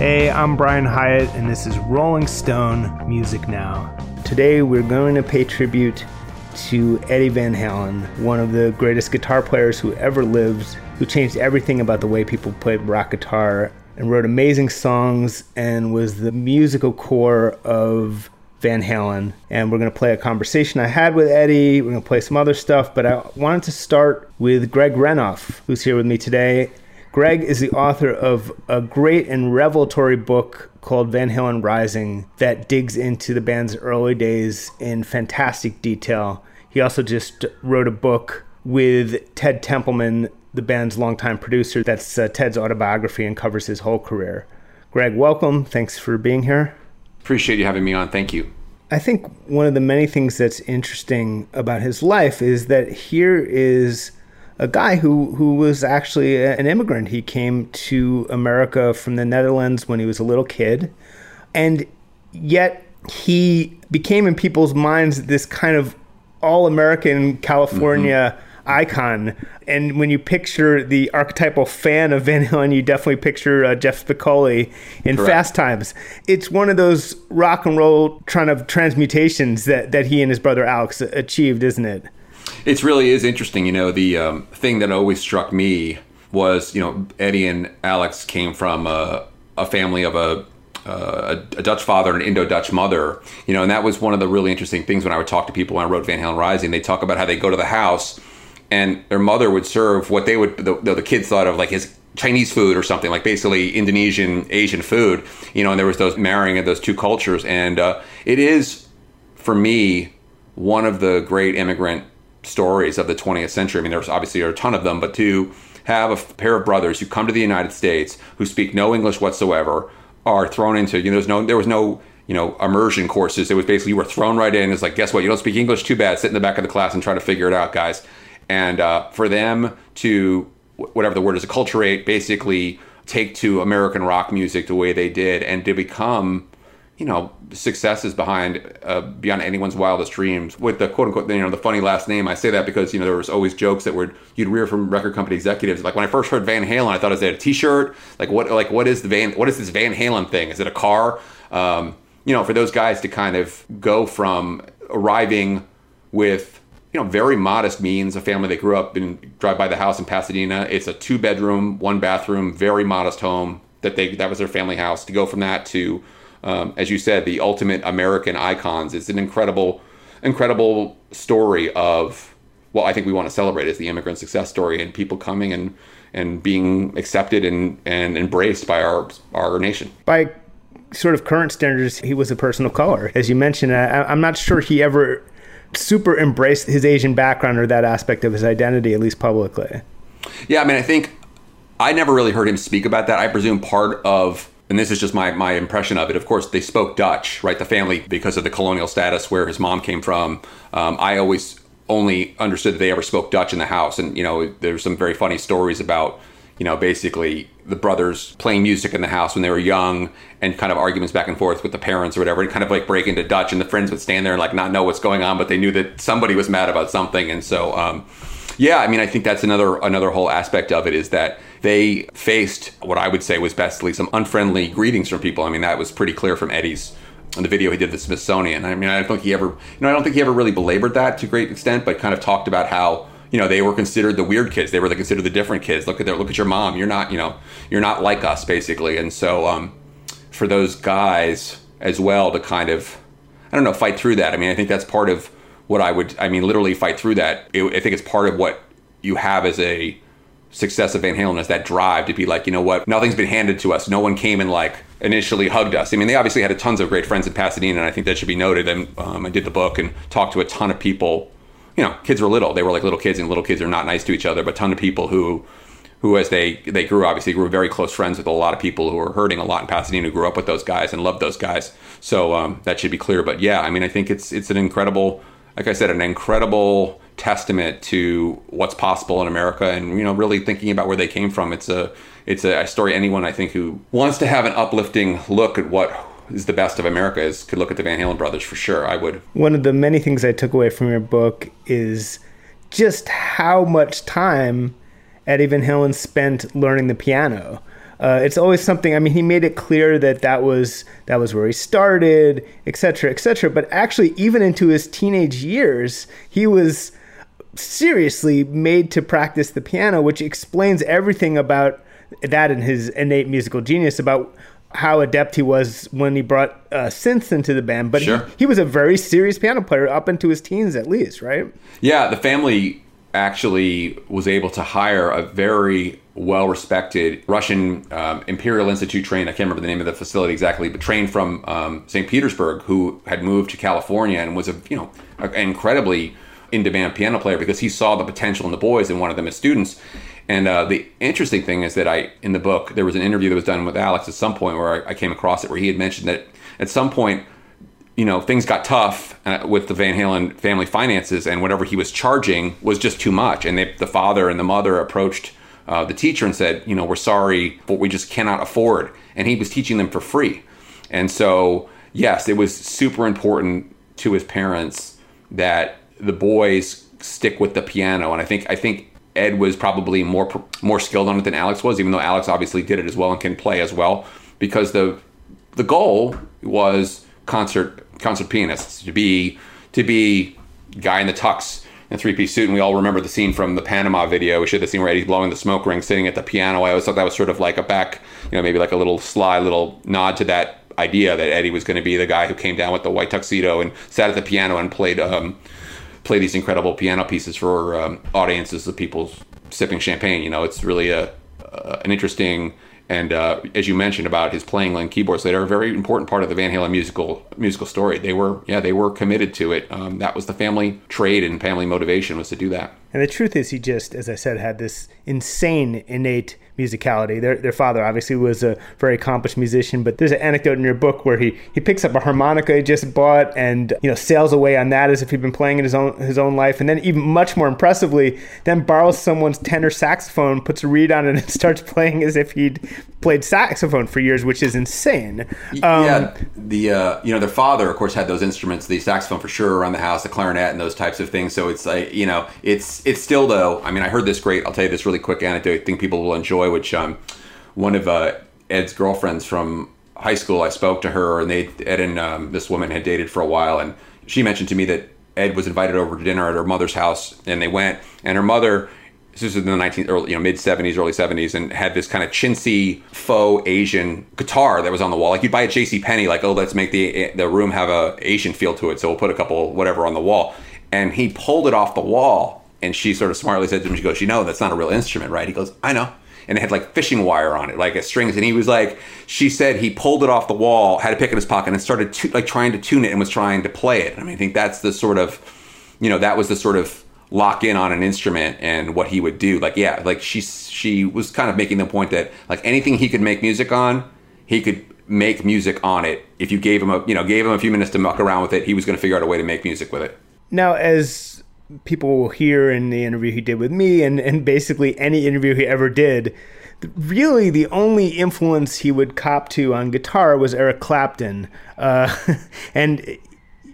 Hey, I'm Brian Hiatt, and this is Rolling Stone Music Now. Today, we're going to pay tribute to Eddie Van Halen, one of the greatest guitar players who ever lived, who changed everything about the way people played rock guitar and wrote amazing songs and was the musical core of Van Halen. And we're going to play a conversation I had with Eddie. We're going to play some other stuff, but I wanted to start with Greg Renoff, who's here with me today. Greg is the author of a great and revelatory book called Van Halen Rising that digs into the band's early days in fantastic detail. He also just wrote a book with Ted Templeman, the band's longtime producer. That's uh, Ted's autobiography and covers his whole career. Greg, welcome. Thanks for being here. Appreciate you having me on. Thank you. I think one of the many things that's interesting about his life is that here is a guy who who was actually an immigrant. He came to America from the Netherlands when he was a little kid, and yet he became in people's minds this kind of all-American California. Mm-hmm icon. And when you picture the archetypal fan of Van Halen, you definitely picture uh, Jeff Spicoli in Correct. Fast Times. It's one of those rock and roll kind of transmutations that, that he and his brother Alex achieved, isn't it? It really is interesting. You know, the um, thing that always struck me was, you know, Eddie and Alex came from a, a family of a a, a, Dutch father and an Indo-Dutch mother, you know, and that was one of the really interesting things when I would talk to people when I wrote Van Halen Rising. They talk about how they go to the house and their mother would serve what they would the, the kids thought of like his Chinese food or something like basically Indonesian Asian food, you know, and there was those marrying of those two cultures, and uh, it is for me one of the great immigrant stories of the 20th century. I mean, there's obviously a ton of them, but to have a pair of brothers who come to the United States who speak no English whatsoever are thrown into you know there's no there was no you know immersion courses. It was basically you were thrown right in. It's like guess what? You don't speak English. Too bad. Sit in the back of the class and try to figure it out, guys. And uh, for them to whatever the word is, acculturate, basically take to American rock music the way they did, and to become you know successes behind uh, beyond anyone's wildest dreams. With the quote unquote you know the funny last name i say that because you know there was always jokes that were you'd hear from record company executives. Like when i first heard van halen i thought it was a t-shirt? Like what like what is the van what is this van halen thing? Is it a car? Um, you know for those guys to kind of go from arriving with you know very modest means a family that grew up and drive by the house in pasadena. It's a two bedroom one bathroom very modest home that they that was their family house. To go from that to um, as you said, the ultimate American icons. It's an incredible, incredible story of what I think we want to celebrate is the immigrant success story and people coming and and being accepted and, and embraced by our our nation. By sort of current standards, he was a person of color, as you mentioned. I, I'm not sure he ever super embraced his Asian background or that aspect of his identity, at least publicly. Yeah, I mean, I think I never really heard him speak about that. I presume part of and this is just my, my impression of it. Of course, they spoke Dutch, right? The family, because of the colonial status where his mom came from. Um, I always only understood that they ever spoke Dutch in the house. And, you know, there's some very funny stories about, you know, basically the brothers playing music in the house when they were young and kind of arguments back and forth with the parents or whatever, and kind of like break into Dutch. And the friends would stand there and like not know what's going on, but they knew that somebody was mad about something. And so, um, yeah, I mean, I think that's another another whole aspect of it is that they faced what I would say was bestly some unfriendly greetings from people. I mean, that was pretty clear from Eddie's in the video he did the Smithsonian. I mean, I don't think he ever, you know, I don't think he ever really belabored that to great extent, but kind of talked about how you know they were considered the weird kids. They were considered the different kids. Look at their, look at your mom. You're not, you know, you're not like us, basically. And so um, for those guys as well to kind of, I don't know, fight through that. I mean, I think that's part of what I would, I mean, literally fight through that. It, I think it's part of what you have as a success of Van Halen is that drive to be like, you know what, nothing's been handed to us. No one came and like initially hugged us. I mean, they obviously had tons of great friends in Pasadena, and I think that should be noted. And um, I did the book and talked to a ton of people. You know, kids were little; they were like little kids, and little kids are not nice to each other. But a ton of people who, who as they they grew, obviously grew very close friends with a lot of people who were hurting a lot in Pasadena, who grew up with those guys and loved those guys. So um, that should be clear. But yeah, I mean, I think it's it's an incredible like I said, an incredible testament to what's possible in America, and you know, really thinking about where they came from. It's a it's a, story anyone I think who wants to have an uplifting look at what is the best of America is could look at the Van Halen brothers for sure. I would. One of the many things I took away from your book is just how much time Eddie Van Halen spent learning the piano. Uh, it's always something. I mean, he made it clear that that was that was where he started, et cetera, et cetera. But actually, even into his teenage years, he was seriously made to practice the piano, which explains everything about that and his innate musical genius about how adept he was when he brought uh, synths into the band. But Sure. he, he was a very serious piano player up into his teens, at least, right? Yeah, the family actually was able to hire a very well respected Russian um, Imperial Institute trained, I can't remember the name of the facility exactly, but trained from um, St. Petersburg, who had moved to California and was a, you know, incredibly in demand piano player because he saw the potential in the boys and wanted them as students. And uh, the interesting thing is that I, in the book, there was an interview that was done with Alex at some point where I, I came across it, where he had mentioned that at some point, you know, things got tough uh, with the Van Halen family finances, and whatever he was charging was just too much. And they, the father and the mother approached uh, the teacher and said, you know, we're sorry, but we just cannot afford. And he was teaching them for free. And so, yes, it was super important to his parents that the boys stick with the piano. And I think I think Ed was probably more more skilled on it than Alex was, even though Alex obviously did it as well and can play as well, because the the goal was concert concert pianists to be to be guy in the tux in three piece suit, and we all remember the scene from the Panama video. We showed the scene where Eddie's blowing the smoke ring, sitting at the piano. I always thought that was sort of like a back, you know, maybe like a little sly little nod to that idea that Eddie was going to be the guy who came down with the white tuxedo and sat at the piano and played um, play these incredible piano pieces for um, audiences of people sipping champagne. You know, it's really a uh, an interesting and uh, as you mentioned about his playing on keyboards, they are a very important part of the Van Halen musical musical story. They were yeah they were committed to it. Um, that was the family trade and family motivation was to do that. And the truth is, he just, as I said, had this insane innate musicality. Their, their father obviously was a very accomplished musician, but there's an anecdote in your book where he, he picks up a harmonica he just bought and you know sails away on that as if he'd been playing in his own his own life, and then even much more impressively, then borrows someone's tenor saxophone, puts a reed on it, and starts playing as if he'd played saxophone for years, which is insane. Um, yeah, the uh, you know their father, of course, had those instruments, the saxophone for sure around the house, the clarinet, and those types of things. So it's like you know, it's it's still though. I mean, I heard this great. I'll tell you this really quick anecdote. I think people will enjoy. Which um, one of uh, Ed's girlfriends from high school, I spoke to her, and they Ed and um, this woman had dated for a while, and she mentioned to me that Ed was invited over to dinner at her mother's house, and they went, and her mother this was in the 19 early, you know, mid 70s, early 70s, and had this kind of chintzy faux Asian guitar that was on the wall. Like you'd buy at J.C. Penney, like oh, let's make the the room have a Asian feel to it, so we'll put a couple whatever on the wall. And he pulled it off the wall, and she sort of smartly said to him, she goes, "You know, that's not a real instrument, right?" He goes, "I know." And it had like fishing wire on it, like a strings. And he was like, she said he pulled it off the wall, had a pick in his pocket, and started to, like trying to tune it and was trying to play it. I mean, I think that's the sort of, you know, that was the sort of lock in on an instrument and what he would do. Like, yeah, like she she was kind of making the point that like anything he could make music on, he could make music on it. If you gave him a you know gave him a few minutes to muck around with it, he was going to figure out a way to make music with it. Now, as people will hear in the interview he did with me, and, and basically any interview he ever did, really the only influence he would cop to on guitar was Eric Clapton. Uh, and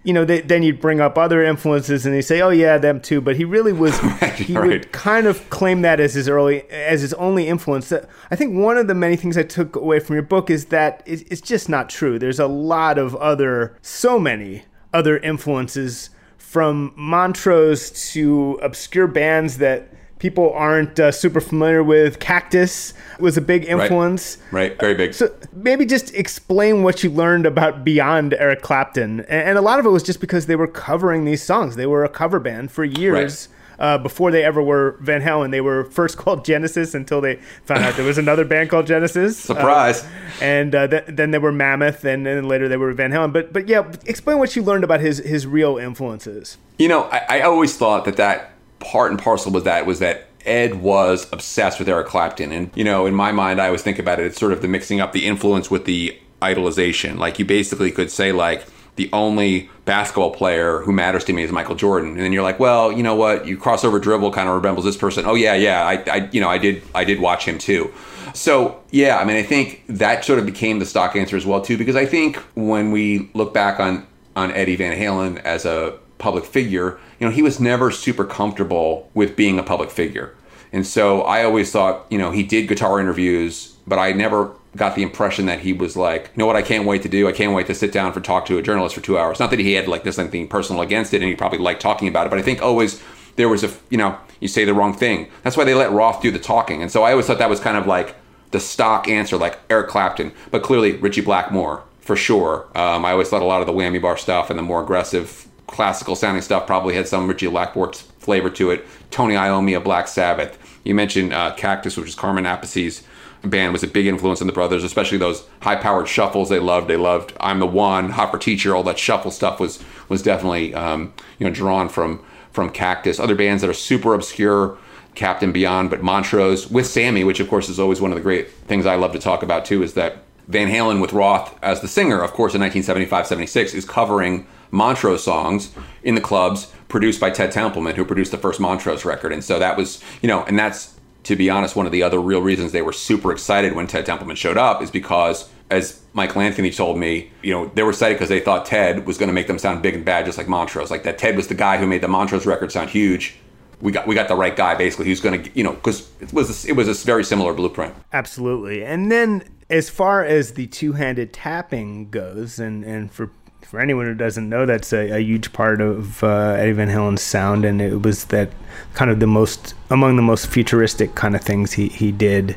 you know, they, then you'd bring up other influences, and they say, "Oh yeah, them too." But he really was. Right, he right. would kind of claim that as his early, as his only influence. I think one of the many things I took away from your book is that it's it's just not true. There's a lot of other, so many other influences, from Montrose to obscure bands that people aren't uh, super familiar with. Cactus was a big influence. Right, very big. So maybe just explain what you learned about beyond Eric Clapton, and, and a lot of it was just because they were covering these songs. They were a cover band for years. Uh, before they ever were Van Halen, they were first called Genesis until they found out there was another band called Genesis. Surprise. Uh, and uh, th- then they were Mammoth, and then later they were Van Halen. But but yeah, explain what you learned about his his real influences. You know, I, I always thought that that part and parcel was that was that Ed was obsessed with Eric Clapton, and you know, in my mind, I always think about it. It's sort of the mixing up the influence with the idolization. Like you basically could say like the only basketball player who matters to me is Michael Jordan, and then you're like, well, you know what? You crossover dribble kind of resembles this person. Oh yeah, yeah, I, I, you know, I did, I did watch him too. So yeah, I mean, I think that sort of became the stock answer as well too, because I think when we look back on on Eddie Van Halen as a public figure, you know, he was never super comfortable with being a public figure. And so I always thought, you know, he did guitar interviews but I never got the impression that he was like, you know what, I can't wait to do. I can't wait to sit down for talk to a journalist for two hours. Not that he had like this anything personal against it, and he probably liked talking about it. But I think always there was a, you know, you say the wrong thing. That's why they let Roth do the talking. And so I always thought that was kind of like the stock answer, like Eric Clapton. But clearly Ritchie Blackmore for sure. Um, I always thought a lot of the whammy bar stuff and the more aggressive classical sounding stuff probably had some Ritchie Blackmore flavor to it. Tony Iommi of Black Sabbath. You mentioned uh, Cactus, which is Carmine Appice's band was a big influence on the brothers, especially those high powered shuffles they loved. They loved I'm the One, "Hot for Teacher, all that shuffle stuff was was definitely um, you know drawn from from Cactus. Other bands that are super obscure, Captain Beyond, but Montrose with Sammy, which of course is always one of the great things I love to talk about too, is that Van Halen with Roth as the singer, of course, in 1975 76, is covering Montrose songs in the clubs produced by Ted Templeman, who produced the first Montrose record. And so that was, you know, and that's to be honest, one of the other real reasons they were super excited when Ted Templeman showed up is because, as Michael Anthony told me, you know, they were excited because they thought Ted was going to make them sound big and bad, just like Montrose. Like that Ted was the guy who made the Montrose record sound huge. We got we got the right guy basically who's going to you know because it was a, it was a very similar blueprint. Absolutely, and then as far as the two handed tapping goes, and and for for anyone who doesn't know, that's a, a huge part of uh, Eddie Van Halen's sound, and it was that kind of the most among the most futuristic kind of things he he did,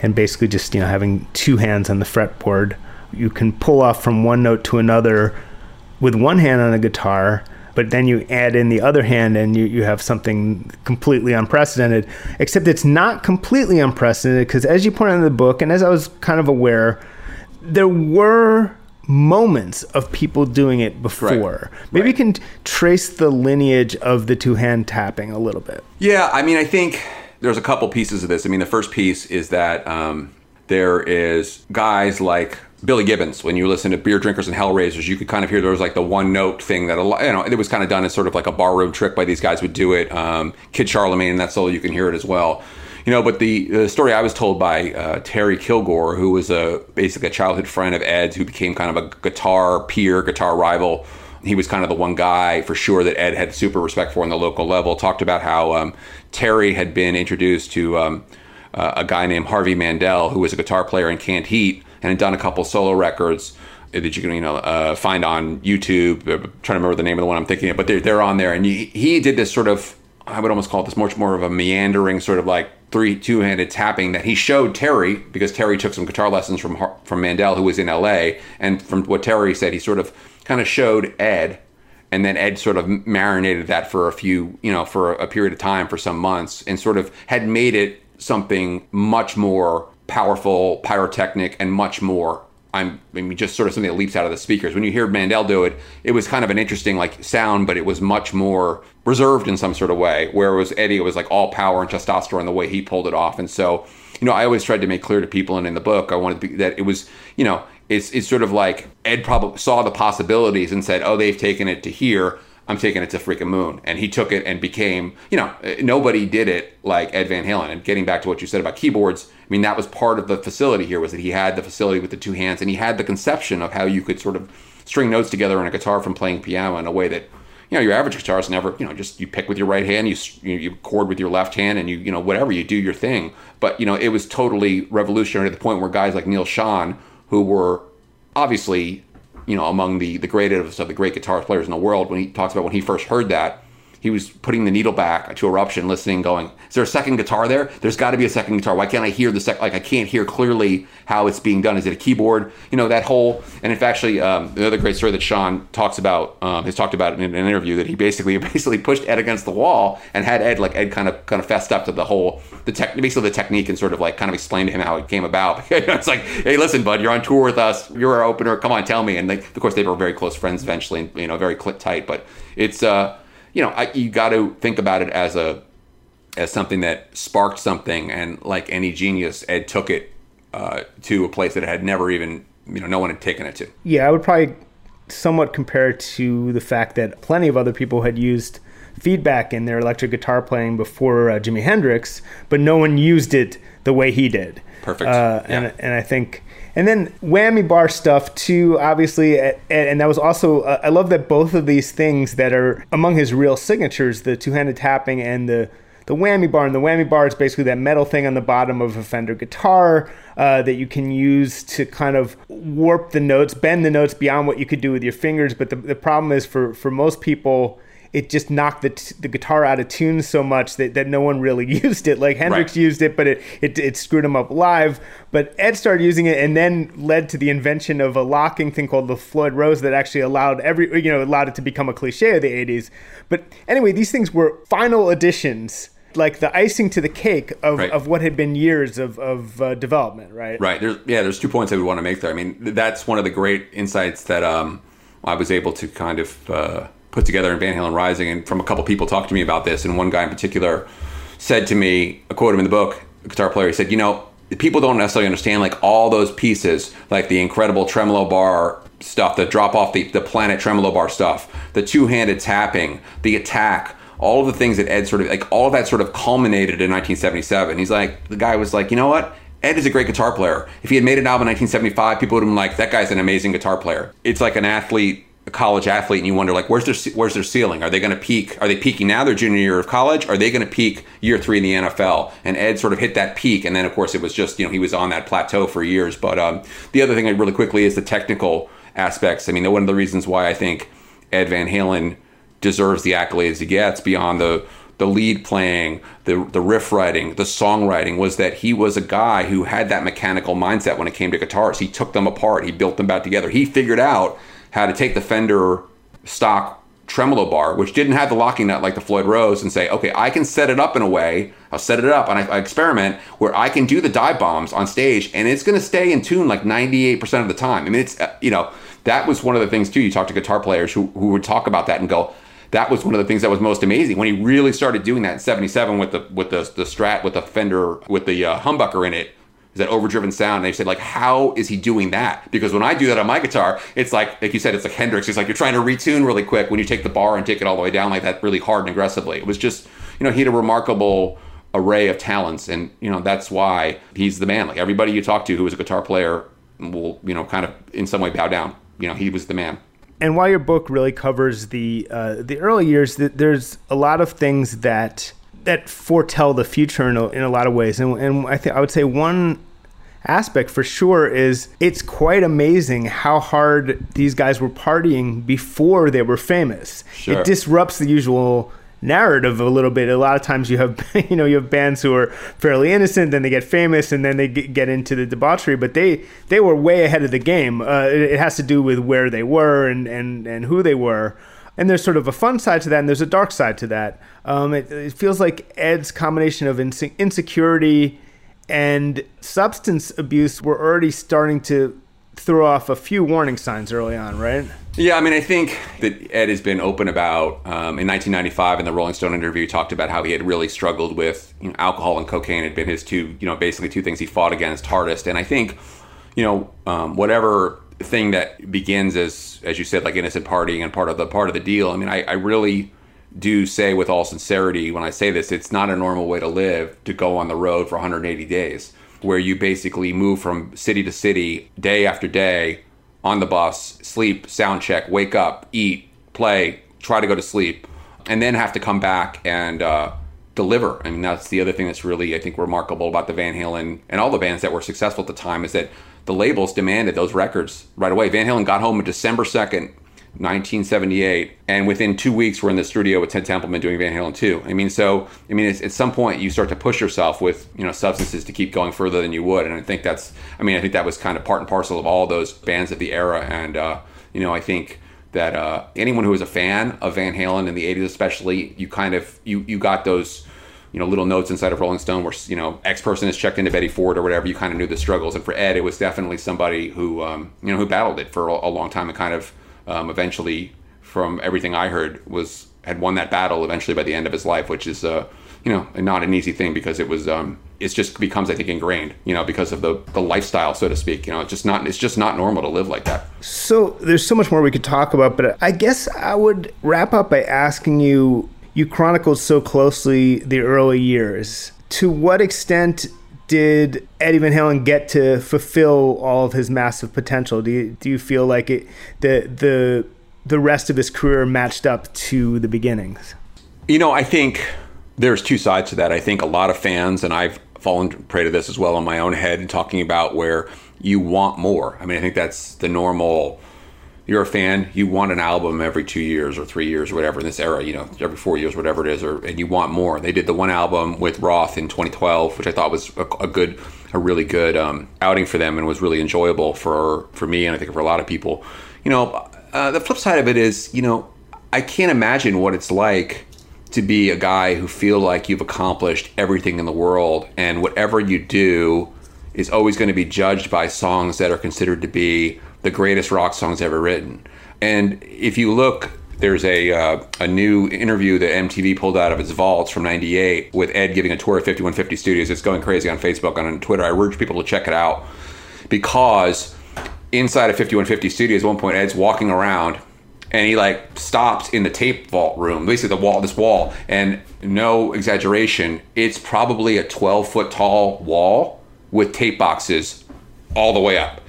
and basically just you know having two hands on the fretboard, you can pull off from one note to another with one hand on a guitar. But then you add in the other hand and you, you have something completely unprecedented, except it's not completely unprecedented because, as you point out in the book, and as I was kind of aware, there were moments of people doing it before. Right. Maybe right. you can trace the lineage of the two hand tapping a little bit. Yeah, I mean, I think there's a couple pieces of this. I mean, the first piece is that um, there is guys like Billy Gibbons. When you listen to Beer Drinkers and Hellraisers, you could kind of hear there was like the one note thing that a lot, you know, it was kind of done as sort of like a barroom trick by these guys would do it. Um, Kid Charlemagne, and that's all you can hear it as well. You know, but the, the story I was told by uh, Terry Kilgore, who was a basically a childhood friend of Ed's, who became kind of a guitar peer, guitar rival. He was kind of the one guy for sure that Ed had super respect for on the local level. Talked about how um, Terry had been introduced to um, uh, a guy named Harvey Mandel, who was a guitar player in Canned Heat and had done a couple solo records that you can you know uh, find on YouTube. I'm trying to remember the name of the one I'm thinking of, but they're, they're on there. And he, he did this sort of I would almost call it this much more of a meandering sort of like three two-handed tapping that he showed Terry because Terry took some guitar lessons from from Mandel who was in L.A. and from what Terry said he sort of kind of showed Ed and then Ed sort of marinated that for a few you know for a period of time for some months and sort of had made it something much more powerful pyrotechnic and much more I'm, I mean, just sort of something that leaps out of the speakers. When you hear Mandel do it, it was kind of an interesting like sound, but it was much more reserved in some sort of way. Whereas Eddie, it was like all power and testosterone the way he pulled it off. And so, you know, I always tried to make clear to people, and in the book, I wanted be, that it was, you know, it's it's sort of like Ed probably saw the possibilities and said, oh, they've taken it to here. I'm taking it to freaking moon. And he took it and became, you know, nobody did it like Ed Van Halen. And getting back to what you said about keyboards, I mean, that was part of the facility here was that he had the facility with the two hands and he had the conception of how you could sort of string notes together on a guitar from playing piano in a way that, you know, your average guitarist never, you know, just you pick with your right hand, you you chord with your left hand, and you you know whatever you do your thing. But you know, it was totally revolutionary to the point where guys like Neal Schon, who were obviously you know, among the the greatest of the great guitar players in the world. When he talks about when he first heard that, he was putting the needle back to eruption, listening, going, "Is there a second guitar there? There's got to be a second guitar. Why can't I hear the second? Like I can't hear clearly how it's being done. Is it a keyboard? You know that whole. And in fact, actually, um, the other great story that Schon talks about um, has talked about in an interview that he basically basically pushed Ed against the wall and had Ed like Ed kind of kind of fessed up to the whole the tech basically the technique and sort of like kind of explained to him how it came about. it's like, hey, listen, bud, you're on tour with us. You're our opener. Come on, tell me. And they, of course, they were very close friends eventually, and you know, very tight. But it's. uh you know, I, you got to think about it as a as something that sparked something, and like any genius, Ed took it uh, to a place that it had never even, you know, no one had taken it to. Yeah, I would probably somewhat compare it to the fact that plenty of other people had used feedback in their electric guitar playing before uh, Jimi Hendrix, but no one used it the way he did. Perfect. Uh, yeah. And and I think and then whammy bar stuff too, obviously, and that was also uh, I love that both of these things that are among his real signatures, the two-handed tapping and the the whammy bar, and the whammy bar is basically that metal thing on the bottom of a Fender guitar uh, that you can use to kind of warp the notes, bend the notes beyond what you could do with your fingers. But the, the problem is for for most people it just knocked the, t- the guitar out of tune so much that, that no one really used it. Like Hendrix right. used it, but it, it, it screwed him up live. But Ed started using it and then led to the invention of a locking thing called the Floyd Rose that actually allowed every, you know, allowed it to become a cliche of the 80s. But anyway, these things were final additions like the icing to the cake of, right. of what had been years of, of uh, development, right? Right. There's, yeah, there's two points I would want to make there. I mean, that's one of the great insights that um, I was able to kind of uh, put together in Van Halen Rising, and from a couple people talked to me about this, and one guy in particular said to me, I quote him in the book, a guitar player, he said, you know, people don't necessarily understand like all those pieces, like the incredible tremolo bar stuff, the drop off the, the planet tremolo bar stuff, the two-handed tapping, the attack, all of the things that Ed sort of like all of that sort of culminated in 1977. He's like the guy was like, you know what? Ed is a great guitar player. If he had made an album in 1975, people would have been like, that guy's an amazing guitar player. It's like an athlete a college athlete and you wonder like where's their where's their ceiling? Are they going to peak are they peaking now their junior year of college? Are they going to peak year three in the nfl and ed sort of hit that peak and then of course it was just you know he was on that plateau for years. But um, the other thing really quickly is the technical aspects. I mean one of the reasons why i think ed van halen deserves the accolades he gets beyond the the lead playing, the the riff writing, the songwriting was that he was a guy who had that mechanical mindset when it came to guitars. He took them apart, he built them back together. He figured out how to take the Fender stock tremolo bar, which didn't have the locking nut like the Floyd Rose, and say, okay, I can set it up in a way. I'll set it up and I, I experiment where I can do the dive bombs on stage, and it's going to stay in tune like 98% of the time. I mean, it's uh, you know that was one of the things too. You talk to guitar players who who would talk about that and go. That was one of the things that was most amazing when he really started doing that in '77 with the with the the Strat with the Fender with the uh, humbucker in it that overdriven sound. And they said, like, how is he doing that? Because when I do that on my guitar, it's like, like you said, it's like Hendrix. It's like you're trying to retune really quick when you take the bar and take it all the way down like that, really hard and aggressively. It was just, you know, he had a remarkable array of talents, and you know that's why he's the man. Like everybody you talk to who is a guitar player will, you know, kind of in some way bow down. You know, he was the man and while your book really covers the uh, the early years, there's a lot of things that that foretell the future in a, in a lot of ways. And, and I think I would say one aspect for sure is it's quite amazing how hard these guys were partying before they were famous. Sure. It disrupts the usual narrative a little bit. A lot of times you have you know you have bands who are fairly innocent, then they get famous, and then they get into the debauchery. But they they were way ahead of the game. Uh, it, it, has to do with where they were and and and who they were. And there's sort of a fun side to that, and there's a dark side to that. Um, it, it feels like Ed's combination of inse- insecurity and substance abuse were already starting to throw off a few warning signs early on, right? Yeah, I mean, I think that Ed has been open about um, in 1995 in the Rolling Stone interview, talked about how he had really struggled with you know, alcohol and cocaine had been his two, you know, basically two things he fought against hardest. And I think, you know, um, whatever thing that begins as, as you said, like innocent partying and part of the part of the deal. I mean, I, I really do say with all sincerity when I say this, it's not a normal way to live to go on the road for 180 days, where you basically move from city to city day after day on the bus, sleep, sound check, wake up, eat, play, try to go to sleep, and then have to come back and uh, deliver. I mean, that's the other thing that's really, I think, remarkable about the Van Halen and all the bands that were successful at the time is that the labels demanded those records right away. Van Halen got home on December 2nd, 1978, and within two weeks we're in the studio with Ted Templeman doing Van Halen 2. I mean, so I mean, at some point you start to push yourself with you know substances to keep going further than you would, and I think that's, I mean, I think that was kind of part and parcel of all those bands of the era, and uh, you know, I think that uh, anyone who was a fan of Van Halen in the 80s, especially, you kind of you you got those you know little notes inside of Rolling Stone where you know X person has checked into Betty Ford or whatever. You kind of knew the struggles, and for Ed, it was definitely somebody who um, you know who battled it for a, a long time and kind of um, eventually, from everything I heard, was had won that battle eventually by the end of his life, which is uh, you know not an easy thing because it was um, it's just becomes I think ingrained you know because of the the lifestyle so to speak you know it's just not it's just not normal to live like that. So there's so much more we could talk about, but I guess I would wrap up by asking you. You chronicled so closely the early years. To what extent did Eddie Van Halen get to fulfill all of his massive potential? Do you, do you feel like it the the the rest of his career matched up to the beginnings? You know, I think there's two sides to that. I think a lot of fans, and I've fallen prey to this as well in my own head, talking about where you want more. I mean, I think that's the normal. You're a fan, you want an album every two years or three years or whatever in this era, you know, every four years, whatever it is, or and you want more. They did the one album with Roth in 2012, which I thought was a, a good, a really good um, outing for them, and was really enjoyable for for me, and I think for a lot of people. You know, uh, the flip side of it is, you know, I can't imagine what it's like to be a guy who feel like you've accomplished everything in the world and whatever you do is always going to be judged by songs that are considered to be the greatest rock songs ever written. And if you look, there's a uh, a new interview that MTV pulled out of its vaults from '98 with Ed giving a tour of 5150 Studios. It's going crazy on Facebook and on Twitter. I urge people to check it out because inside of 5150 Studios, at one point Ed's walking around and he like stops in the tape vault room, basically the wall, this wall, and no exaggeration, it's probably a 12 foot tall wall with tape boxes all the way up,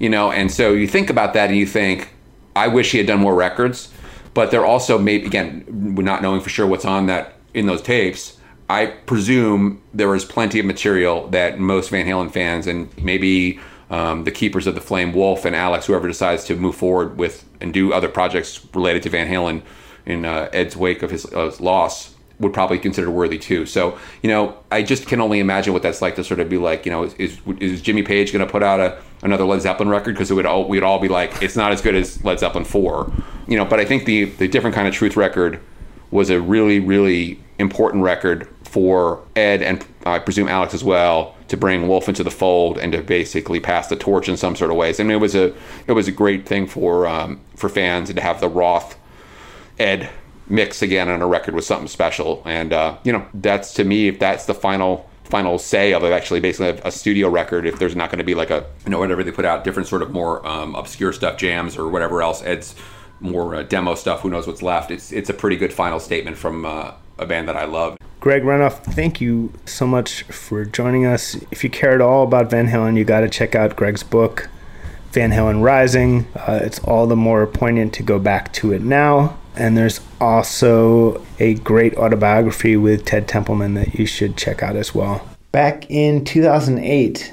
you know. And so you think about that, and you think, I wish he had done more records, but they're also maybe again, not knowing for sure what's on that in those tapes. I presume there was plenty of material that most Van Halen fans and maybe um, the keepers of the flame, Wolf and Alex, whoever decides to move forward with and do other projects related to Van Halen in uh, Ed's wake of his, his loss, would probably consider worthy too. So, you know, I just can only imagine what that's like to sort of be like, you know, is, is, is Jimmy Page going to put out a another Led Zeppelin record because it would all we'd all be like, it's not as good as Led Zeppelin four, you know. But I think the the different kind of truth record was a really really important record for Ed and I presume Alex as well to bring Wolf into the fold and to basically pass the torch in some sort of ways. I mean, it was a it was a great thing for um, for fans and to have the Roth Ed mix again on a record was something special. And uh, you know, that's to me, if that's the final final say of actually basically a studio record, if there's not going to be like a you know whatever they put out, different sort of more um, obscure stuff, jams or whatever else, Ed's more uh, demo stuff. Who knows what's left? It's it's a pretty good final statement from uh, a band that I love. Greg Renoff, thank you so much for joining us. If you care at all about Van Halen, you got to check out Greg's book, Van Halen Rising. Uh, it's all the more poignant to go back to it now. And there's also a great autobiography with Ted Templeman that you should check out as well. Back in 2008,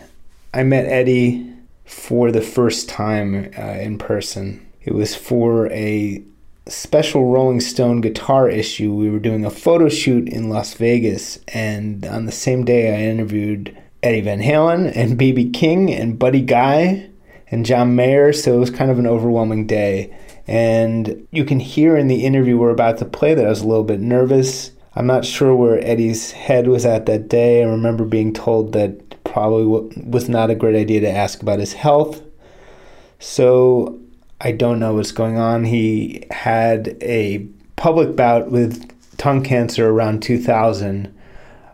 I met Eddie for the first time uh, in person. It was for a special Rolling Stone guitar issue. We were doing a photo shoot in Las Vegas, and on the same day, I interviewed Eddie Van Halen and BB King and Buddy Guy and John Mayer. So it was kind of an overwhelming day. And you can hear in the interview we're about to play that I was a little bit nervous. I'm not sure where Eddie's head was at that day. I remember being told that probably was not a great idea to ask about his health. So I don't know what's going on. He had a public bout with tongue cancer around 2000.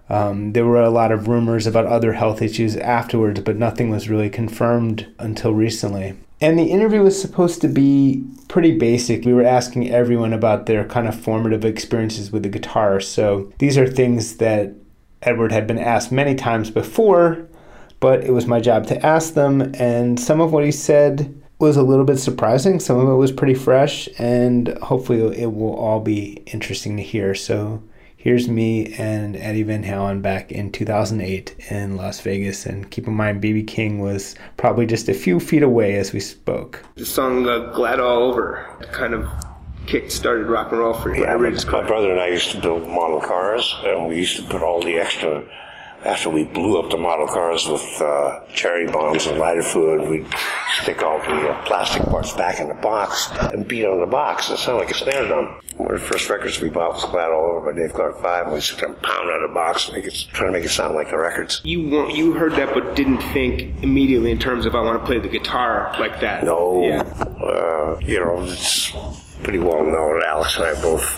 Um, there were a lot of rumors about other health issues afterwards, but nothing was really confirmed until recently. And the interview was supposed to be pretty basic. We were asking everyone about their kind of formative experiences with the guitar. So these are things that Edward had been asked many times before, but it was my job to ask them. And some of what he said was a little bit surprising. Some of it was pretty fresh, and hopefully it will all be interesting to hear. So here's me and Eddie Van Halen back in 2008 in Las Vegas. And keep in mind, BB King was probably just a few feet away as we spoke. The song uh, Glad All Over kind of kick started rock and roll for you. Yeah, my brother and I used to build model cars, and we used to put all the extra after we blew up the model cars with uh, cherry bombs and lighter fluid, we'd stick all the uh, plastic parts back in the box and beat on the box. It sounded like a snare drum. One of the first records we bought was Glad All Over by Dave Clark 5, and we sit there and pound on the box, make it, trying to make it sound like the records. You you heard that but didn't think immediately in terms of I want to play the guitar like that. No. Yeah. Uh, you know, it's pretty well known. Alex and I both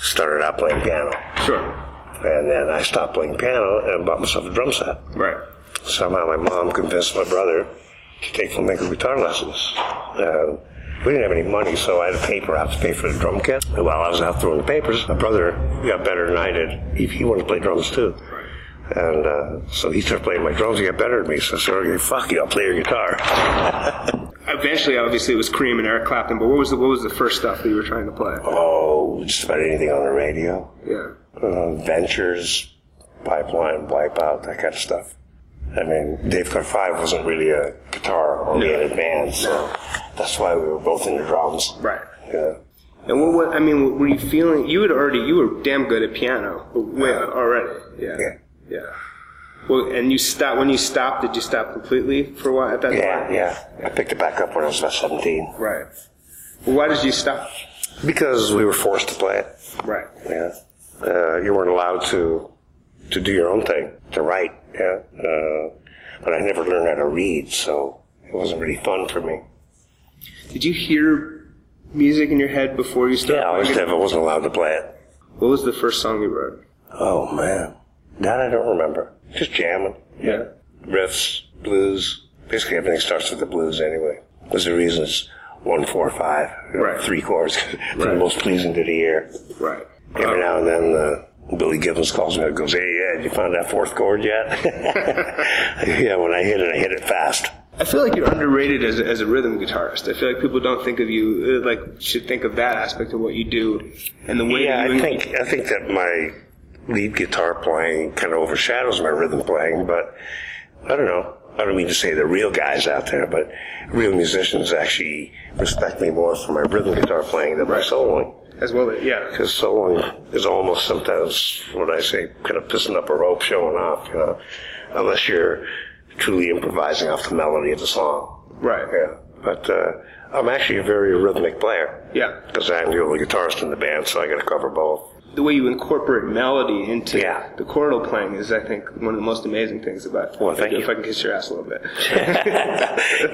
started out playing piano. Sure. And then I stopped playing piano and bought myself a drum set. Right. Somehow my mom convinced my brother to take flamenco guitar lessons. Uh, we didn't have any money, so I had a paper out to pay for the drum kit. And while I was out throwing the papers, my brother got better than I did. He, he wanted to play drums too. And uh, so he started playing my drums. He got better than me. So I said, okay, fuck you, I'll play your guitar. Eventually, obviously, it was Cream and Eric Clapton. But what was the what was the first stuff that you were trying to play? Oh, just about anything on the radio. Yeah. Uh, Ventures, Pipeline, Wipeout, that kind of stuff. I mean, Dave Clark Five wasn't really a guitar-oriented band, so that's why we were both into drums. Right. Yeah. And what, what I mean, were you feeling? You had already, you were damn good at piano way already. Yeah. Yeah. Yeah. Well, and you stopped when you stopped. Did you stop completely for a while at that Yeah, time? yeah. I picked it back up when I was about 17 Right. Well, why did you stop? because we were forced to play it. Right. Yeah. Uh, you weren't allowed to to do your own thing, to write. Yeah. Uh, but I never learned how to read, so it wasn't really fun for me. Did you hear music in your head before you started? Yeah, I was never wasn't allowed to play it. What was the first song you wrote? Oh man, that I don't remember. Just jamming. Yeah. Riffs, blues. Basically, everything starts with the blues anyway. There's the reason it's one, four, five. Right. Three chords. Right. the most pleasing to the ear. Right. Every now and then, uh, Billy Gibbons calls me and goes, "Hey, Ed, you found that fourth chord yet?" yeah, when I hit it, I hit it fast. I feel like you're underrated as a, as a rhythm guitarist. I feel like people don't think of you uh, like should think of that aspect of what you do and the way Yeah, I think I think that my lead guitar playing kind of overshadows my rhythm playing, but I don't know. I don't mean to say the real guys out there, but real musicians actually respect me more for my rhythm guitar playing than my soloing. As well. Yeah. Because soloing is almost sometimes what I say, kind of pissing up a rope, showing off, you know, unless you're truly improvising off the melody of the song. Right. Yeah, but uh, I'm actually a very rhythmic player. Yeah. Because I'm the only guitarist in the band, so I got to cover both. The way you incorporate melody into Yeah. the chordal playing is, I think, one of the most amazing things about. Well, thank if you. I can kiss your ass a little bit.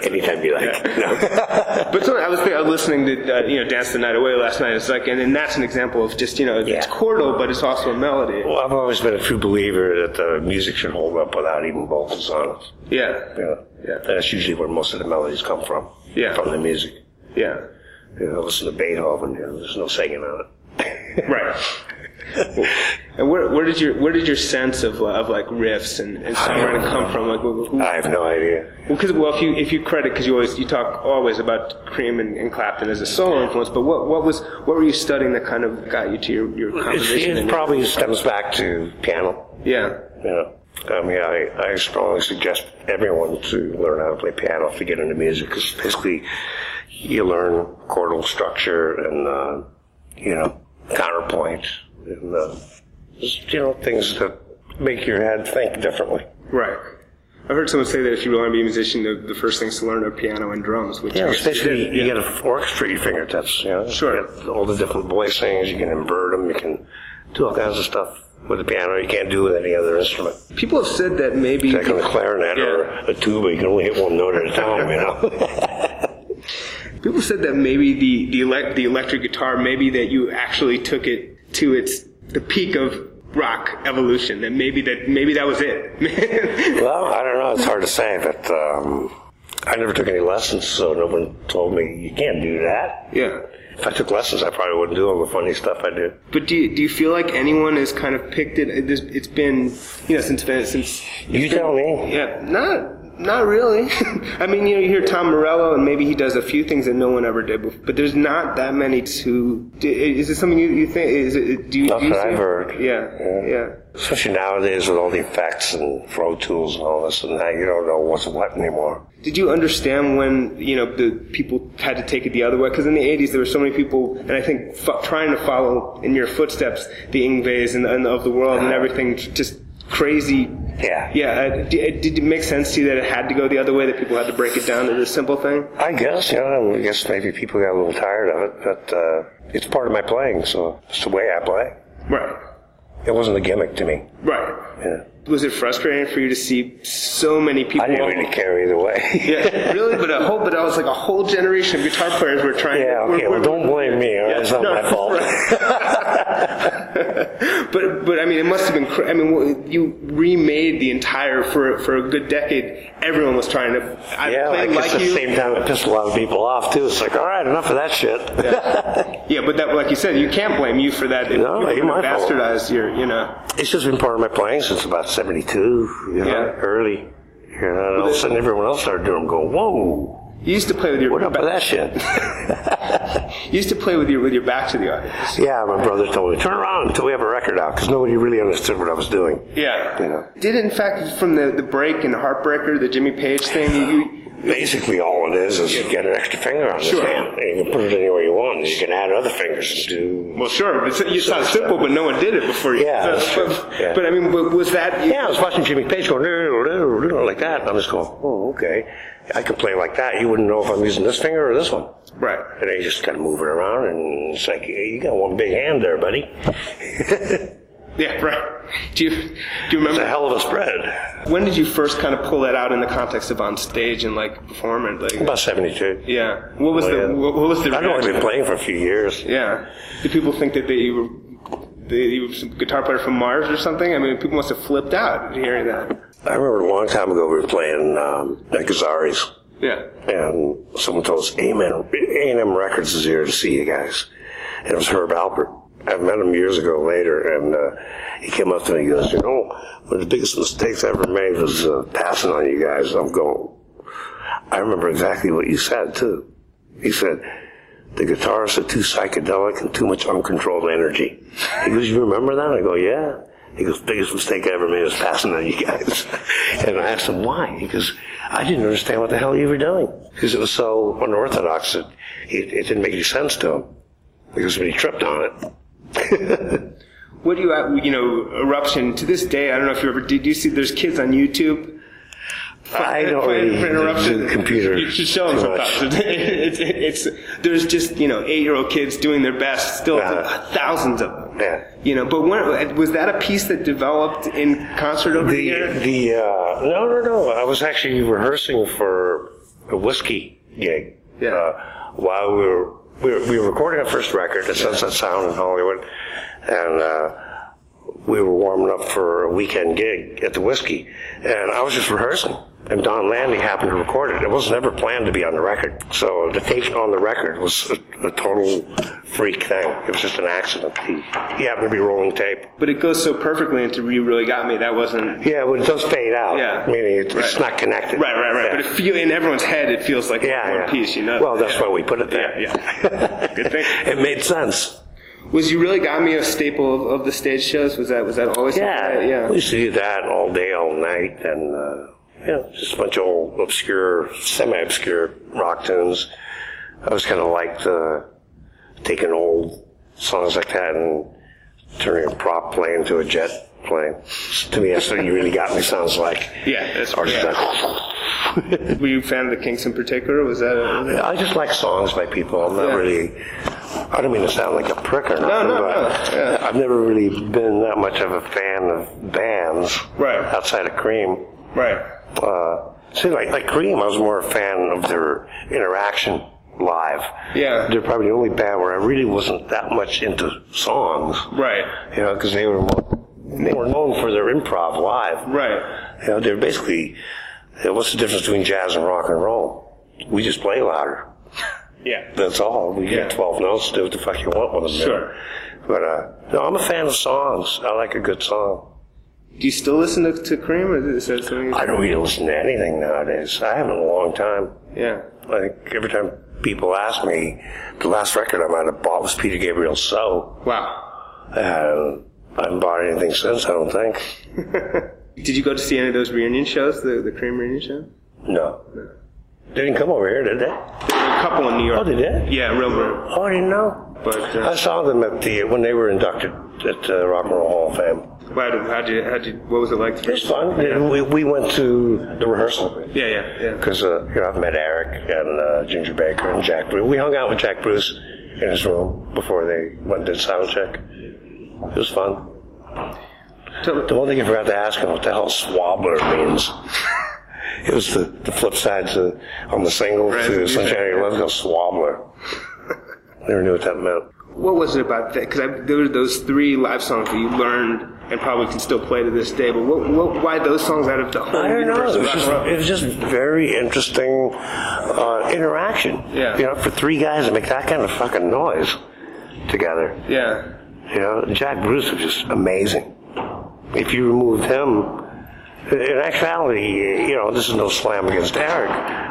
Anytime you like. No. But I was, I was listening to uh, you know Dance the Night Away last night. It's like, and, and that's an example of just you know it's chordal, but it's also a melody. Well, I've always been a true believer that the music should hold up without even vocals on it. Yeah, Yeah. Yeah. That's usually where most of the melodies come from. Yeah. From the music. yeah, You know, listen to Beethoven, you know, there's no singing on it. right. and where, where did your where did your sense of, of like riffs and, and songwriting come from? Like, who, who, I have no idea. Because well, if you if you credit because you always you talk always about Cream and, and Clapton as a solo influence, but what what was what were you studying that kind of got you to your your It, composition? it probably stems back to piano. yeah, know, I mean, I, I strongly suggest everyone to learn how to play piano to get into music because basically you learn chordal structure and, uh, you know, counterpoint and, uh, just, you know, things that make your head think differently. right. I've heard someone say that if you want to be a musician, the, the first things to learn are piano and drums. Which Yeah, I you especially you yeah. get an orchestra at your fingertips. You know, Sure. You get all the different voicings. You can invert them. You can do all kinds of stuff with the piano. You can't do with any other instrument. People have said that maybe Like on a clarinet or a tuba, you can only hit one note at a time. You know. people said that maybe the the, elect, the electric guitar, maybe that you actually took it to its the peak of rock evolution. That maybe that maybe that was it. well, I don't know. It's hard to say, but um, I never took any lessons, so no one told me you can't do that. yeah. If I took lessons, I probably wouldn't do all the funny stuff I do. But do you, do you feel like anyone has kind of picked it? It- It's been you know since since You tell me. yeah not not really. I mean you know you hear Tom Morello and maybe he does a few things that no one ever did, before, but there's not that many who. Is it something you, you think? Is it do you? Not do you that I've heard. Yeah, Yeah. yeah. Especially nowadays with all the effects and Pro Tools and all this, and that, you don't know what's what anymore. Did you understand when you know the people had to take it the other way? Because in the '80s there were so many people, and I think f- trying to follow in your footsteps, the Yngwies and, and of the world and everything, just crazy. Yeah. Yeah. Uh, did, did it make sense to you that it had to go the other way? That people had to break it down to the simple thing? I guess, yeah. I guess maybe people got a little tired of it, but uh, it's part of my playing, so it's the way I play. Right. It wasn't a gimmick to me. Right. Yeah. Was it frustrating for you to see so many people? I didn't really care either way. Yeah, really, but a whole, but I was like a whole generation of guitar players were trying. Yeah, okay, were- well, don't blame me. right? Yeah, It's not no, my fault. but but I mean, it must have been. Cra- I mean, you remade the entire for for a good decade. Everyone was trying to. I Yeah, played like, like it's the same time it pissed a lot of people off, too. It's like, all right, enough of that shit. Yeah, but that, like you said, you can't blame you for that. No, you my fault. bastardized your, you know. it's just been part of my playing since about 72, you know, Yeah. early. You know, and all of a sudden everyone else started doing them, go, whoa. You used to play with your What up with that shit? you used to play with your with your back to the audience. yeah, my brother told me, turn around until we have a record out, because nobody really understood what I was doing. Yeah. You know. Did in fact from the the break and Heartbreaker, the Jimmy Page thing, you, you Basically, all it is is you get an extra finger on this Sure. hand, and you can put it anywhere you want. You can add other fingers and do. well, sure, it's, it sounds simple, but no one did it before you. Yeah, that's true. But, Yeah. but I mean, wa- was that? Yeah, I was watching Jimmy Page going like that, and I'm just going, oh, okay. I can play like that. You wouldn't know if I'm using this finger or this one. Right. And then you just kind of move it around, and it's like, hey, you got one big hand there, buddy. Yeah. Right. Do you do you remember? It's a hell of a spread. when did you first kind of pull that out in the context of on stage and like performing? Like, About 72. yeah. What was the yeah. what, what was the? I'd only been playing for a few years. Yeah. Did people think that they, you were that you were some guitar player from Mars or something? I mean, people must have flipped out hearing that. I remember a long time ago we were playing um, at Gazzari's, Yeah. and someone told us, Amen, A&M Records is here to see you guys. And it was Herb Alpert. I met him years ago later, and uh, he came up to me and goes, you know, one of the biggest mistakes I ever made was uh, passing on you guys. I'm going, I remember exactly what you said, too. He said, the guitarists are too psychedelic and too much uncontrolled energy. He goes, you remember that? I go, yeah. He goes, biggest mistake I ever made was passing on you guys. and I asked him why. He goes, I didn't understand what the hell you were doing. Because it was so unorthodox that it, it didn't make any sense to him. Because when he tripped on it, What do you, uh, you know, eruption to this day? I don't know if you ever did. You see, there's kids on YouTube. I don't playing really for interruption. do computer You should show them sometimes. It's, it's, there's just you know eight year old kids doing their best. Still Yeah. thousands of them. Yeah. You know, but when, was that a piece that developed in concert over the, The year? the uh, no no no. I was actually rehearsing for a Whisky gig. Yeah. Uh, while we were we were, we were recording our first record at Sunset Sound in Hollywood, and uh, we were warming up for a weekend gig at the Whisky, and I was just rehearsing. And Donn Landee happened to record it. It was never planned to be on the record. So the take on the record was a, a total freak thing. It was just an accident. He, he happened to be rolling tape. But it goes so perfectly into "You Really Got Me." That wasn't Yeah, but it does fade out. Yeah. Meaning it, it's not connected. right, right, right. Yeah. But it feel, in everyone's head, it feels like yeah, one yeah. piece. You know. Well, that's yeah. why we put it there. Yeah, yeah. Good thing. it made sense. Was "You Really Got Me" a staple of, of the stage shows? Was that was that always? Yeah, yeah. We used to do that all day, all night, and uh, you know, just a bunch of old obscure, semi-obscure rock tunes. I was kind of liked uh, taking old songs like that and turning a prop plane into a jet plane. To me, that's what you really got me. Sounds like. Yeah, that's Or yeah. Were you a fan of the Kinks in particular? Was that? A, I just like songs by people. I'm not Yeah. really. I don't mean to sound like a prick or nothing, no, but no, yeah. I've never really been that much of a fan of bands Right. outside of Cream. right. Uh, see, like like Cream, I was more a fan of their interaction live. Yeah. they're probably the only band where I really wasn't that much into songs. Right. You know, because they were more, more known for their improv live. Right. You know, they're basically. you know, what's the difference between jazz and rock and roll? We just play louder. Yeah. That's all. We Yeah. get 12 notes, do what the fuck you want with them. Sure. But, uh, no, I'm a fan of songs. I like a good song. Do you still listen to, to Cream, or is that something? I don't really listen to anything nowadays. I haven't in a long time. Yeah. Like, every time people ask me, the last record I might have bought was Peter Gabriel's So. Wow. And I haven't bought anything since, I don't think. Did you go to see any of those reunion shows, the the Cream reunion show? No. no. They didn't come over here, did they? There were a couple in New York. Oh, did they did? Yeah, real room. Oh, I didn't know. But I uh, saw them at the, when they were inducted at the Rock and Roll Hall of Fame. How did how did how did what was it like? It was fun. We, we went to the rehearsal. Yeah, yeah, yeah. because uh, you know I've met Eric and uh, Ginger Baker and Jack Bruce. We hung out with Jack Bruce in his room before they went and did sound check. It was fun. So- The one thing I forgot to ask him what the hell SWLABR means. It was the, the flip side to on the single Right. to Sunshine of Your Love. SWLABR. Never knew what that meant. What was it about that? Because there were those three live songs that you learned and probably can still play to this day. But what, what, why those songs out of the whole I don't know. universe It was just, it was just very interesting uh, interaction. Yeah. You know, for three guys to make that kind of fucking noise together. Yeah, You know, Jack Bruce was just amazing. If you removed him In actuality, you know, this is no slam against Eric,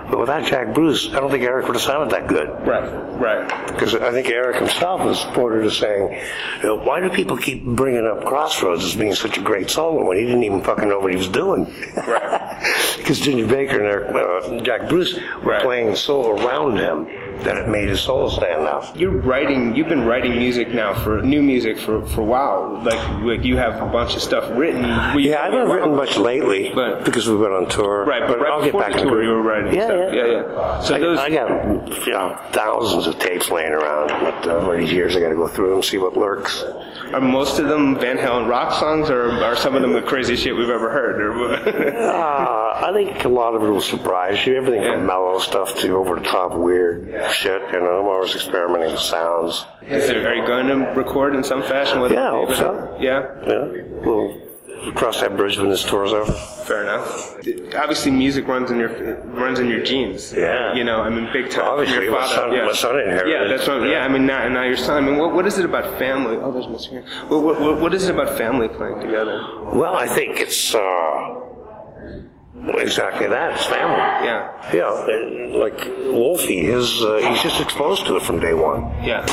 but without Jack Bruce, I don't think Eric would have sounded that good. Right, right. Because I think Eric himself was quoted as saying, you know, why do people keep bringing up Crossroads as being such a great solo when he didn't even fucking know what he was doing? Right. Because Ginger Baker and Eric, uh, Jack Bruce were Right. playing so around him that it made his soul stand out. You're writing. You've been writing music now for new music for for a while. Like, like you have a bunch of stuff written. We- Yeah, I haven't written much lately But- because we've been on tour. Right, but, right I'll get back the to tour, it. you were writing. Yeah, stuff. yeah. yeah, yeah. So I, those. I got you know, thousands of tapes laying around, but uh, one these years I got to go through them and see what lurks. Are most of them Van Halen rock songs, or are some of them the craziest shit we've ever heard? Uh, I think a lot of it will surprise you. Everything Yeah. from mellow stuff to over the top weird shit. You know, I'm always experimenting with sounds. Is there, are you going to record in some fashion with? Yeah, I hope so. Yeah, Yeah, we'll cross that bridge when this tour's over. fair enough. Obviously, music runs in your runs in your genes. Yeah. you know, I mean, big time. Obviously, your my son- yeah. my son inherited Yeah, that's what. Yeah, I mean, now, now your son. I mean, what, what is it about family? Oh, there's. What, what, what- what is it about family playing together? Well, I think it's uh, exactly that. It's family. Yeah, Yeah, like Wolfie, his uh, he's just exposed to it from day one. yeah.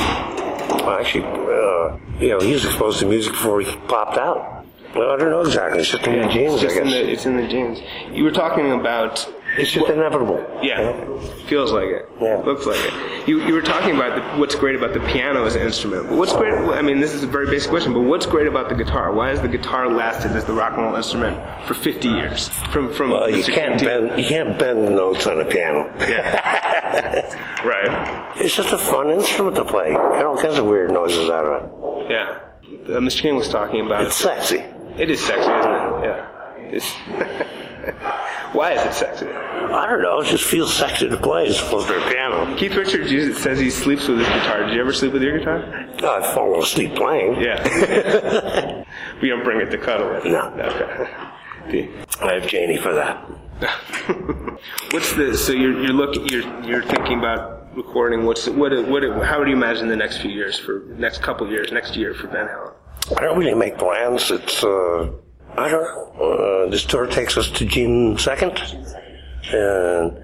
Well, actually, uh, you know, he was exposed to music before he popped out. Well, I don't know exactly. It's just in the genes, It's in guess. the it's in the genes. You were talking about it's just inevitable. Yeah, feels like it. Yeah. Looks like it. You, you were talking about the, what's great about the piano as an instrument. But what's great? I mean, this is a very basic question, but what's great about the guitar? Why has the guitar lasted as the rock and roll instrument for 50 years? From from Well, you can't bend you can't bend the notes on a piano. Yeah, right. It's just a fun instrument to play. Get all kinds of weird noises out of it. Yeah. Uh, Mr. King was talking about It's sexy. it is sexy, isn't it? Yeah. It's Why is it sexy? I don't know. It just feels sexy to play as opposed to a piano. Keith Richards uses- says he sleeps with his guitar. Did you ever sleep with your guitar? I've fallen asleep playing. Yeah. we don't bring it to cuddle with. No. Okay. I have Janie for that. What's the so you're you're looking you're you're thinking about recording? What's what what how do you imagine the next few years for next couple years next year for Van Halen? I don't really make plans. It's uh, I don't know. Uh, this tour takes us to June second, and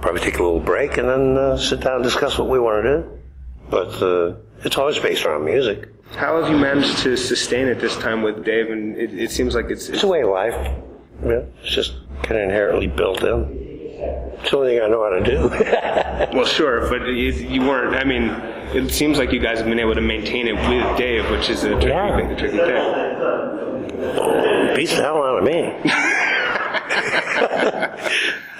probably take a little break and then uh, sit down and discuss what we want to do. But uh, it's always based around music. How have you managed to sustain it this time with Dave? And it, it seems like it's, It's it's a way of life. Yeah, it's just kind of inherently built in. It's the only thing I know how to do. well, sure, but it, you weren't. I mean, it seems like you guys have been able to maintain it with Dave, which is a tricky Yeah. thing. A tricky thing. Beats the hell out of me.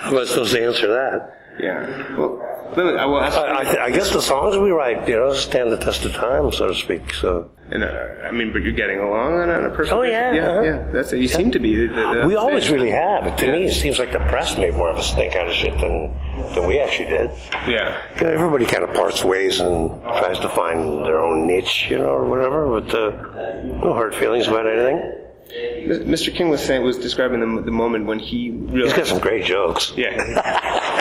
How am I supposed to answer that? Yeah. Well, I will ask. I, I, I guess the songs we write, you know, stand the test of time, so to speak. So and, uh, I mean, but you're getting along on, on a personal. Oh, yeah, yeah, uh-huh. yeah. That's it. You seem to be. The, the, we always really have. To me, it seems like the press made more of a stink out of shit than than we actually did. Yeah. You know, everybody kind of parts ways and tries to find their own niche, you know, or whatever. But uh, no hard feelings about anything. Mr. King was saying was describing the, the moment when he He's realized. got some great jokes. Yeah,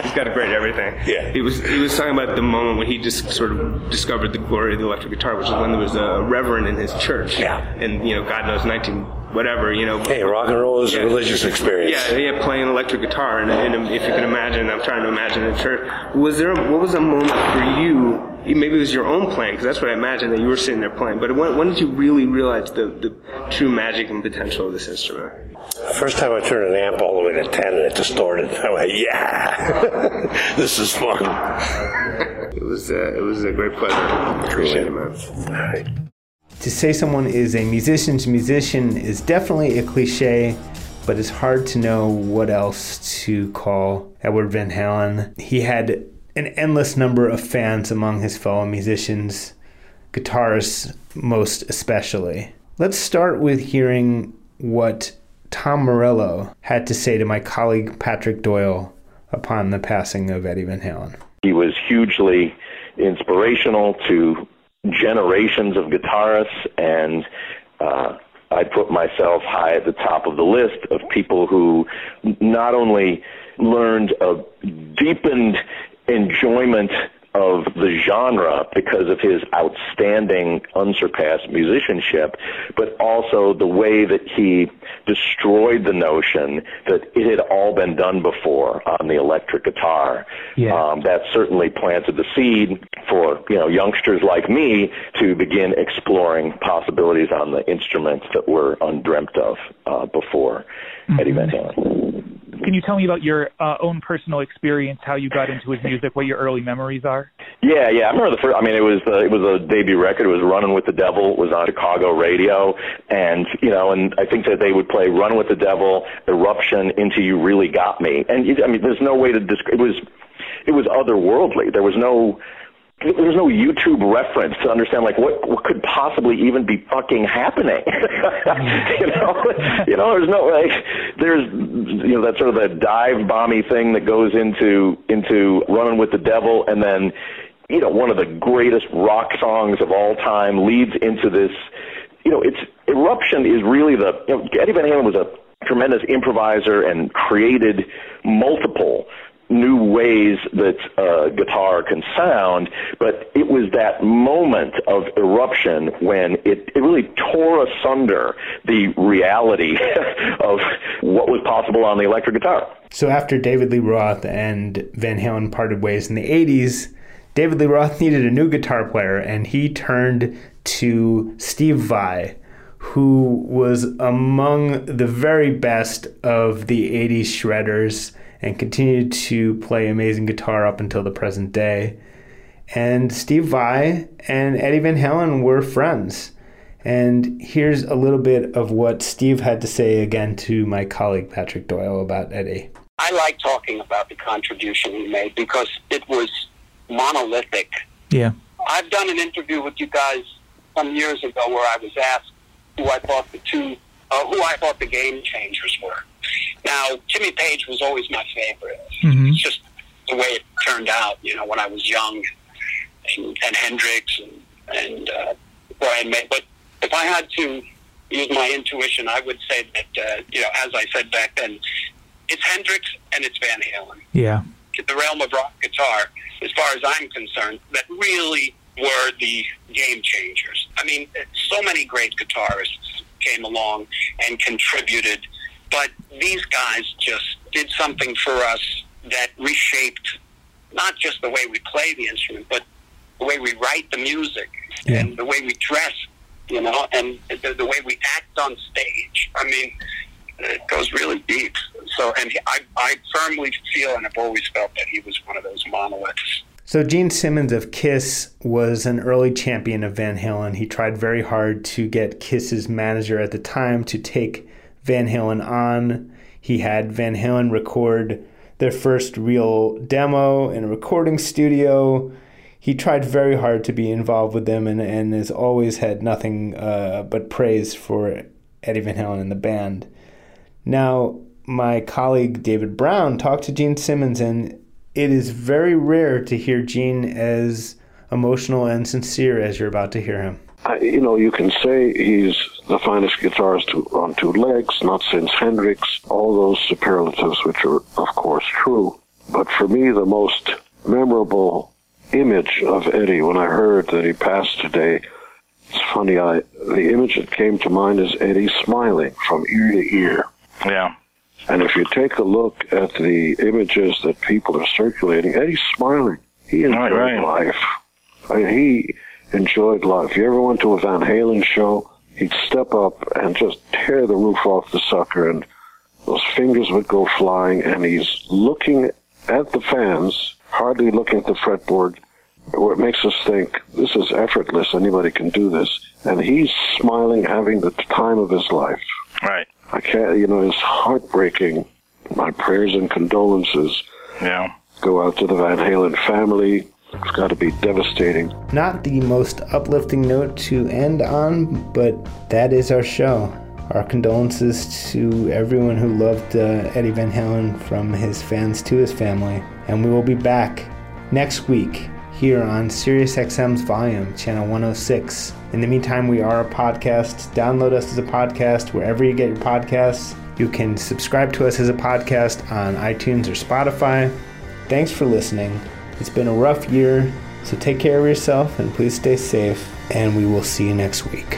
he's got a great everything. Yeah. he was he was talking about the moment when he just sort of discovered the glory of the electric guitar, which is when there was a reverend in his church. Yeah. and you know, God knows, nineteen whatever, you know. Hey, rock and roll is Yeah. a religious experience. Yeah, yeah, playing electric guitar, and, and if you can imagine, I'm trying to imagine a church. Was there? A, what was a moment for you? Maybe it was your own playing, because that's what I imagine that you were sitting there playing. But when, when did you really realize the, the true magic and potential of this instrument? First time I turned an amp all the way to 10 and it distorted, I went, yeah, this is fun. It was uh, it was a great pleasure. Appreciate it, man. All right. To say someone is a musician's musician is definitely a cliche, but it's hard to know what else to call Edward Van Halen. He had an endless number of fans among his fellow musicians, guitarists most especially. Let's start with hearing what Tom Morello had to say to my colleague Patrick Doyle upon the passing of Eddie Van Halen. He was hugely inspirational to generations of guitarists, and uh, I put myself high at the top of the list of people who not only learned a deepened enjoyment of the genre because of his outstanding, unsurpassed musicianship, but also the way that he destroyed the notion that it had all been done before on the electric guitar. Yeah. Um, that certainly planted the seed for you know youngsters like me to begin exploring possibilities on the instruments that were undreamt of uh, before Eddie Van Halen. Can you tell me about your uh, own personal experience, how you got into his music, what your early memories are? Yeah, yeah. I remember the first. I mean, it was uh, it was a debut record. It was "Running with the Devil." It was on Chicago radio, and you know, and I think that they would play "Run with the Devil," "Eruption," "Into You Really Got Me," and I mean, there's no way to describe. It was it was otherworldly. There was no there was no YouTube reference to understand like what what could possibly even be fucking happening. you know, you know, there's no like there's you know that sort of that dive bomby thing that goes into into running with the devil, and then you know one of the greatest rock songs of all time leads into this. You know, it's eruption is really the you know, Eddie Van Halen was a tremendous improviser and created multiple new ways that uh, guitar can sound, but it was that moment of eruption when it, it really tore asunder the reality of what was possible on the electric guitar. So after David Lee Roth and Van Halen parted ways in the 80s, David Lee Roth needed a new guitar player, and he turned to Steve Vai, who was among the very best of the 80s shredders and continued to play amazing guitar up until the present day. And Steve Vai and Eddie Van Halen were friends. And here's a little bit of what Steve had to say again to my colleague Patrick Doyle about Eddie. I like talking about the contribution he made because it was monolithic. Yeah. I've done an interview with you guys some years ago where I was asked who I thought the two, uh, who I thought the game changers were. Now, Jimmy Page was always my favorite. Mhm. It's just the way it turned out, you know, when I was young, and, and Hendrix and, and uh, Brian May. But if I had to use my intuition, I would say that, uh, you know, as I said back then, it's Hendrix and it's Van Halen. Yeah. The realm of rock guitar, as far as I'm concerned, that really were the game changers. I mean, so many great guitarists came along and contributed, but these guys just did something for us that reshaped not just the way we play the instrument, but the way we write the music Yeah. and the way we dress, you know, and the, the way we act on stage. I mean, it goes really deep. So, and I, I firmly feel and I've always felt that he was one of those monoliths. So Gene Simmons of Kiss was an early champion of Van Halen. He tried very hard to get Kiss's manager at the time to take Van Halen on. He had Van Halen record their first real demo in a recording studio. He tried very hard to be involved with them and, and has always had nothing uh, but praise for Eddie Van Halen and the band. Now, my colleague David Brown talked to Gene Simmons, and it is very rare to hear Gene as emotional and sincere as you're about to hear him. I, you know, you can say he's the finest guitarist on two legs, not since Hendrix, all those superlatives, which are, of course, true. But for me, the most memorable image of Eddie when I heard that he passed today, it's funny, I, the image that came to mind is Eddie smiling from ear to ear. Yeah. And if you take a look at the images that people are circulating, Eddie's smiling. He enjoyed Right, life. I mean, he enjoyed life. If you ever went to a Van Halen show, he'd step up and just tear the roof off the sucker, and those fingers would go flying, and he's looking at the fans, hardly looking at the fretboard, what makes us think this is effortless, anybody can do this. And he's smiling, having the time of his life. Right. I can't, you know, it's heartbreaking. My prayers and condolences Yeah. go out to the Van Halen family. It's got to be devastating. Not the most uplifting note to end on, but that is our show. Our condolences to everyone who loved uh, Eddie Van Halen, from his fans to his family. And we will be back next week here on SiriusXM's Volume, Channel 106. In the meantime, we are a podcast. Download us as a podcast wherever you get your podcasts. You can subscribe to us as a podcast on iTunes or Spotify. Thanks for listening. It's been a rough year, so take care of yourself and please stay safe, and we will see you next week.